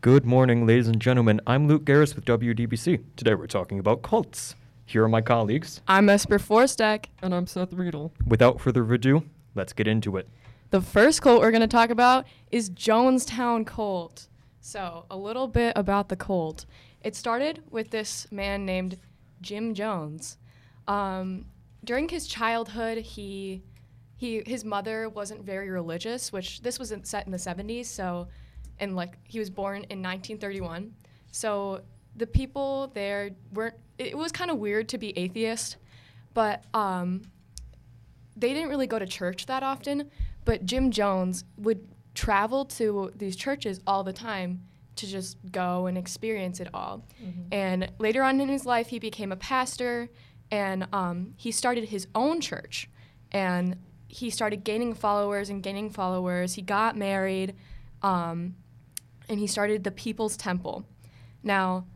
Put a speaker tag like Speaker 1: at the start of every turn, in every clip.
Speaker 1: Good morning, ladies and gentlemen. I'm Luke Garris with WDBC. Today we're talking about cults. Here are my colleagues.
Speaker 2: I'm Esper Forstek.
Speaker 3: And I'm Seth Riedel.
Speaker 1: Without further ado, let's get into it.
Speaker 2: The first cult we're going to talk about is Jonestown Cult. So, a little bit about the cult. It started with this man named Jim Jones. Um, during his childhood, he, he, his mother wasn't very religious, which this was in, set in the 70s. So, and like he was born in 1931. So the people there weren't. It was kind of weird to be atheist, but um, they didn't really go to church that often. But Jim Jones would travel to these churches all the time to just go and experience it all. Mm-hmm. And later on in his life, he became a pastor and um, he started his own church. And he started gaining followers and gaining followers. He got married. Um, and he started the People's Temple. Now,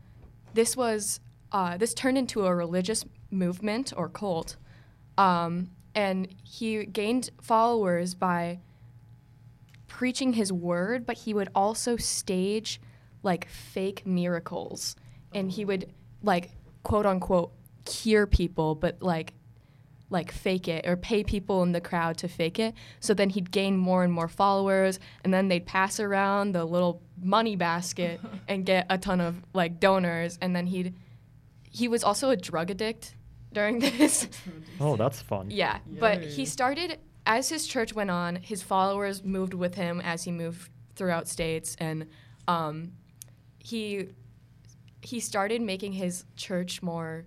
Speaker 2: this was uh, this turned into a religious movement or cult, um, and he gained followers by preaching his word, but he would also stage like fake miracles, and he would like quote unquote cure people, but like like fake it or pay people in the crowd to fake it. So then he'd gain more and more followers, and then they'd pass around the little money basket and get a ton of like donors, and then he'd he was also a drug addict during this.
Speaker 1: oh, that's fun.
Speaker 2: Yeah, Yay. but he started as his church went on. His followers moved with him as he moved throughout states, and um, he he started making his church more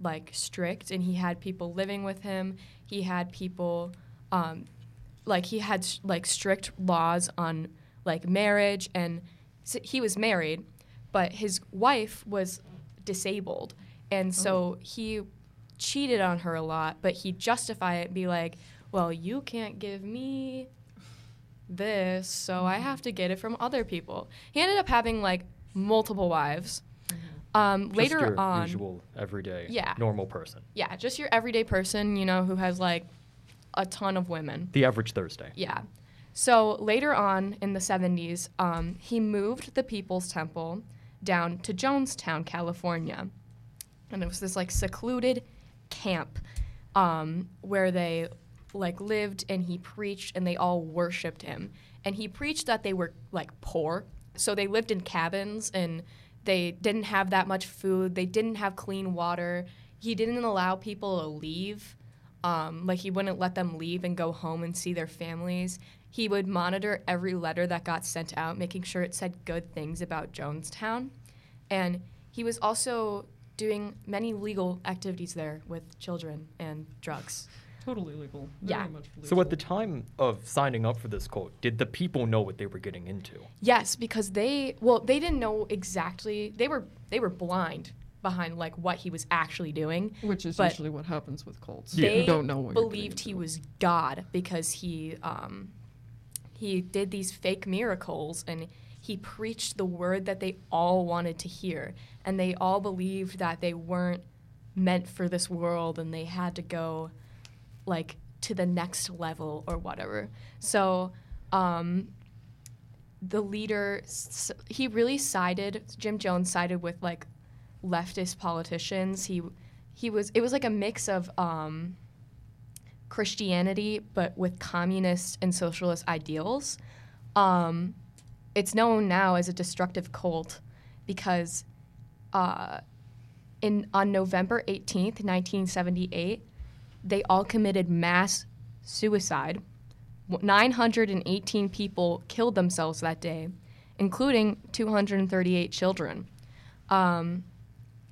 Speaker 2: like strict and he had people living with him. He had people um, like he had like strict laws on like marriage and so he was married but his wife was disabled. And so oh. he cheated on her a lot but he'd justify it and be like well you can't give me this so i have to get it from other people. He ended up having like multiple wives um, later
Speaker 1: your
Speaker 2: on,
Speaker 1: usual everyday,
Speaker 2: yeah,
Speaker 1: normal person.
Speaker 2: Yeah, just your everyday person, you know, who has like a ton of women.
Speaker 1: The average Thursday.
Speaker 2: Yeah. So later on in the 70s, um, he moved the People's Temple down to Jonestown, California, and it was this like secluded camp um, where they like lived and he preached and they all worshipped him and he preached that they were like poor so they lived in cabins and they didn't have that much food. They didn't have clean water. He didn't allow people to leave. Um, like he wouldn't let them leave and go home and see their families. He would monitor every letter that got sent out, making sure it said good things about Jonestown. And he was also doing many legal activities there with children and drugs
Speaker 3: totally legal.
Speaker 2: yeah.
Speaker 3: Legal.
Speaker 1: So at the time of signing up for this cult, did the people know what they were getting into?
Speaker 2: Yes, because they well, they didn't know exactly. They were they were blind behind like what he was actually doing.
Speaker 3: Which is usually what happens with cults.
Speaker 2: They
Speaker 3: you don't know what
Speaker 2: believed he was God because he um, he did these fake miracles and he preached the word that they all wanted to hear and they all believed that they weren't meant for this world and they had to go like to the next level or whatever. So um, the leader, he really sided. Jim Jones sided with like leftist politicians. He he was it was like a mix of um, Christianity but with communist and socialist ideals. Um, it's known now as a destructive cult because uh, in on November 18th, 1978, they all committed mass suicide. 918 people killed themselves that day, including 238 children. Um,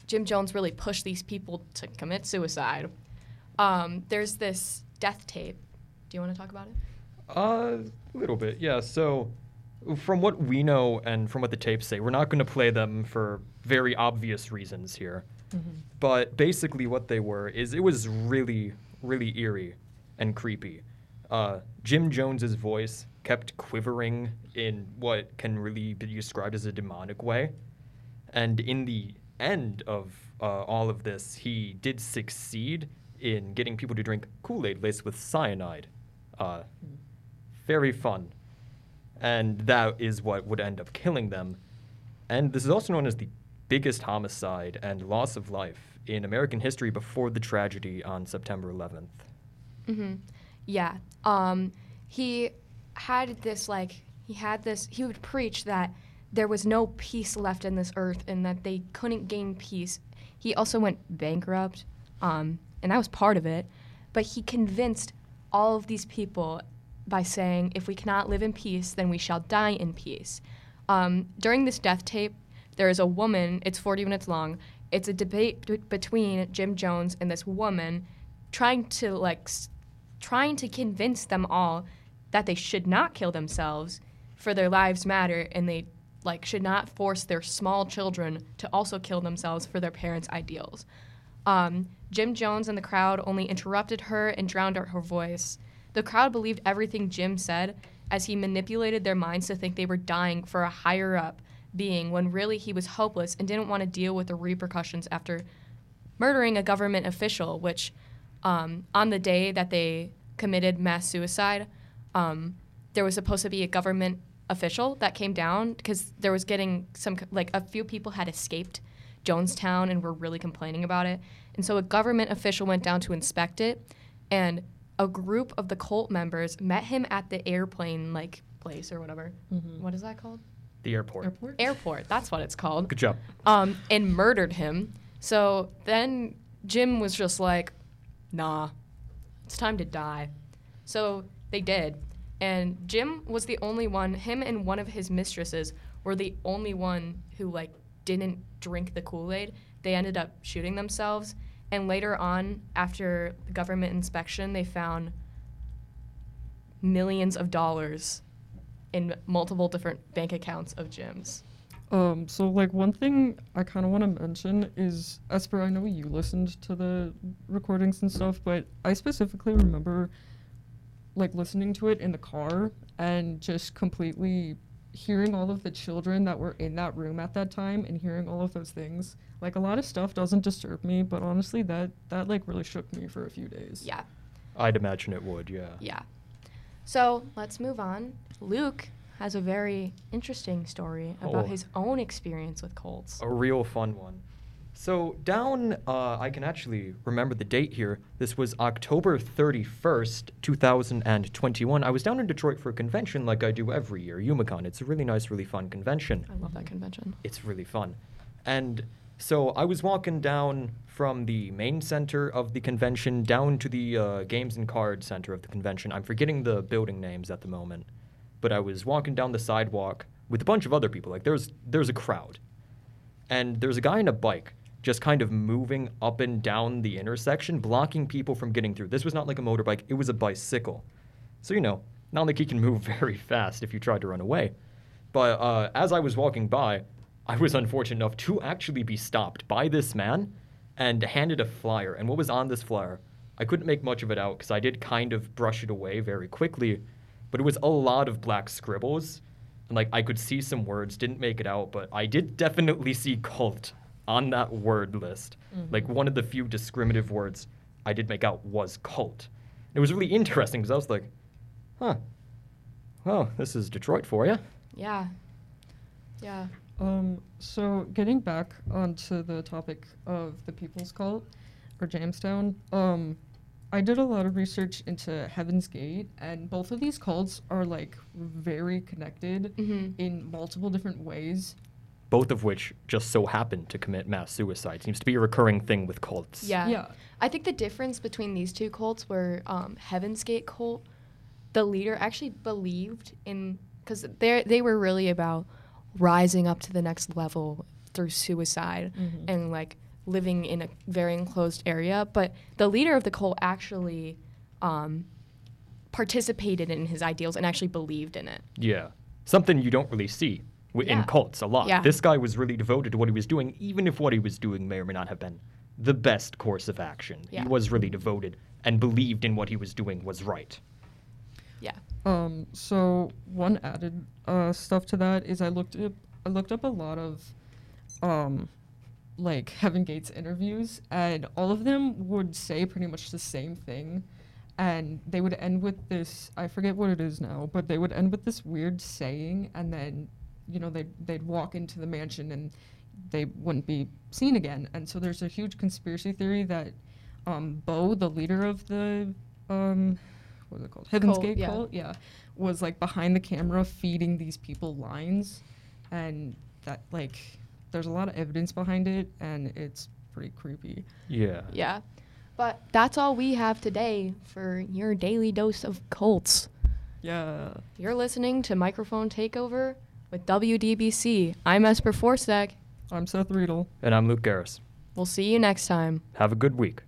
Speaker 2: Jim Jones really pushed these people to commit suicide. Um, there's this death tape. Do you want to talk about it?
Speaker 1: Uh, a little bit, yeah. So, from what we know and from what the tapes say, we're not going to play them for very obvious reasons here. Mm-hmm. But basically, what they were is it was really, really eerie and creepy. Uh, Jim Jones's voice kept quivering in what can really be described as a demonic way. And in the end of uh, all of this, he did succeed in getting people to drink Kool Aid laced with cyanide. Uh, very fun. And that is what would end up killing them. And this is also known as the biggest homicide and loss of life in American history before the tragedy on September 11th.
Speaker 2: Mm-hmm. Yeah. Um, he had this like he had this. He would preach that there was no peace left in this earth and that they couldn't gain peace. He also went bankrupt, um, and that was part of it. But he convinced all of these people by saying, "If we cannot live in peace, then we shall die in peace." Um, during this death tape, there is a woman. It's 40 minutes long. It's a debate b- between Jim Jones and this woman, trying to like, s- trying to convince them all that they should not kill themselves, for their lives matter, and they like should not force their small children to also kill themselves for their parents' ideals. Um, Jim Jones and the crowd only interrupted her and drowned out her voice. The crowd believed everything Jim said as he manipulated their minds to think they were dying for a higher up being when really he was hopeless and didn't want to deal with the repercussions after murdering a government official, which um, on the day that they committed mass suicide, um, there was supposed to be a government official that came down because there was getting some like a few people had escaped Jonestown and were really complaining about it. And so a government official went down to inspect it and a group of the cult members met him at the airplane like place or whatever. What is that called?
Speaker 1: The airport.
Speaker 3: Airport?
Speaker 2: Airport. That's what it's called
Speaker 1: Good job.
Speaker 2: um, and murdered him. So then Jim was just like, nah, it's time to die. So they did. And Jim was the only one, him and one of his mistresses were the only one who like didn't drink the Kool-Aid. They ended up shooting themselves. And later on, after government inspection, they found millions of dollars in multiple different bank accounts of Jim's.
Speaker 3: Um, so like one thing I kind of want to mention is Esper. I know you listened to the recordings and stuff, but I specifically remember like listening to it in the car and just completely hearing all of the children that were in that room at that time and hearing all of those things. Like a lot of stuff doesn't disturb me, but honestly, that that like really shook me for a few days.
Speaker 2: Yeah.
Speaker 1: I'd imagine it would, yeah.
Speaker 2: Yeah. So let's move on. Luke has a very interesting story about
Speaker 1: Oh.
Speaker 2: his own experience with Colts.
Speaker 1: A real fun one. So down, uh, I can actually remember the date here. This was October 31st, 2021. I was down in Detroit for a convention like I do every year, Youmacon. It's a really nice, really fun convention.
Speaker 2: I love that convention.
Speaker 1: It's really fun. And so I was walking down from the main center of the convention down to the uh, games and card center of the convention. I'm forgetting the building names at the moment, but I was walking down the sidewalk with a bunch of other people. Like there's there's a crowd, and there's a guy on a bike just kind of moving up and down the intersection, blocking people from getting through. This was not like a motorbike; it was a bicycle. So you know, not like he can move very fast if you tried to run away. But uh, as I was walking by, I was unfortunate enough to actually be stopped by this man and handed a flyer. And what was on this flyer? I couldn't make much of it out because I did kind of brush it away very quickly, but it was a lot of black scribbles. And like I could see some words, didn't make it out, but I did definitely see cult on that word list. Mm-hmm. Like one of the few discriminative words I did make out was cult. It was really interesting because I was like, huh, well, this is Detroit for you.
Speaker 2: Yeah. Yeah.
Speaker 3: Um, so getting back onto the topic of the People's Cult or Jonestown, um, I did a lot of research into Heaven's Gate, and both of these cults are like very connected
Speaker 2: Mhm.
Speaker 3: in multiple different ways.
Speaker 1: both of which just so happen to commit mass suicide. Seems to be a recurring thing with cults.
Speaker 2: Yeah.
Speaker 3: Yeah.
Speaker 2: I think the difference between these two cults were um, Heaven's Gate cult, the leader actually believed in because they they were really about rising up to the next level through suicide
Speaker 3: Mhm.
Speaker 2: and like living in a very enclosed area. But the leader of the cult actually um, participated in his ideals and actually believed in it.
Speaker 1: Yeah. Something you don't really see wi- in cults a lot.
Speaker 2: Yeah.
Speaker 1: This guy was really devoted to what he was doing, even if what he was doing may or may not have been the best course of action.
Speaker 2: Yeah.
Speaker 1: He was really devoted and believed in what he was doing was right.
Speaker 2: Yeah.
Speaker 3: Um, so one added uh, stuff to that is I looked up I looked up a lot of um, like Heaven Gates interviews, and all of them would say pretty much the same thing, and they would end with this I forget what it is now, but they would end with this weird saying, and then you know they'd they'd walk into the mansion and they wouldn't be seen again. And so there's a huge conspiracy theory that um, Bo, the leader of the um, what is it called, Heaven's Gate
Speaker 2: yeah.
Speaker 3: cult, yeah, was like behind the camera feeding these people lines, and that like there's a lot of evidence behind it, and it's pretty creepy.
Speaker 1: Yeah.
Speaker 2: Yeah. But that's all we have today for your daily dose of cults.
Speaker 3: Yeah.
Speaker 2: You're listening to Microphone Takeover with WDBC. I'm Esper Forstek.
Speaker 3: I'm Seth Riedel.
Speaker 1: And I'm Luke Garris.
Speaker 2: We'll see you next time.
Speaker 1: Have a good week.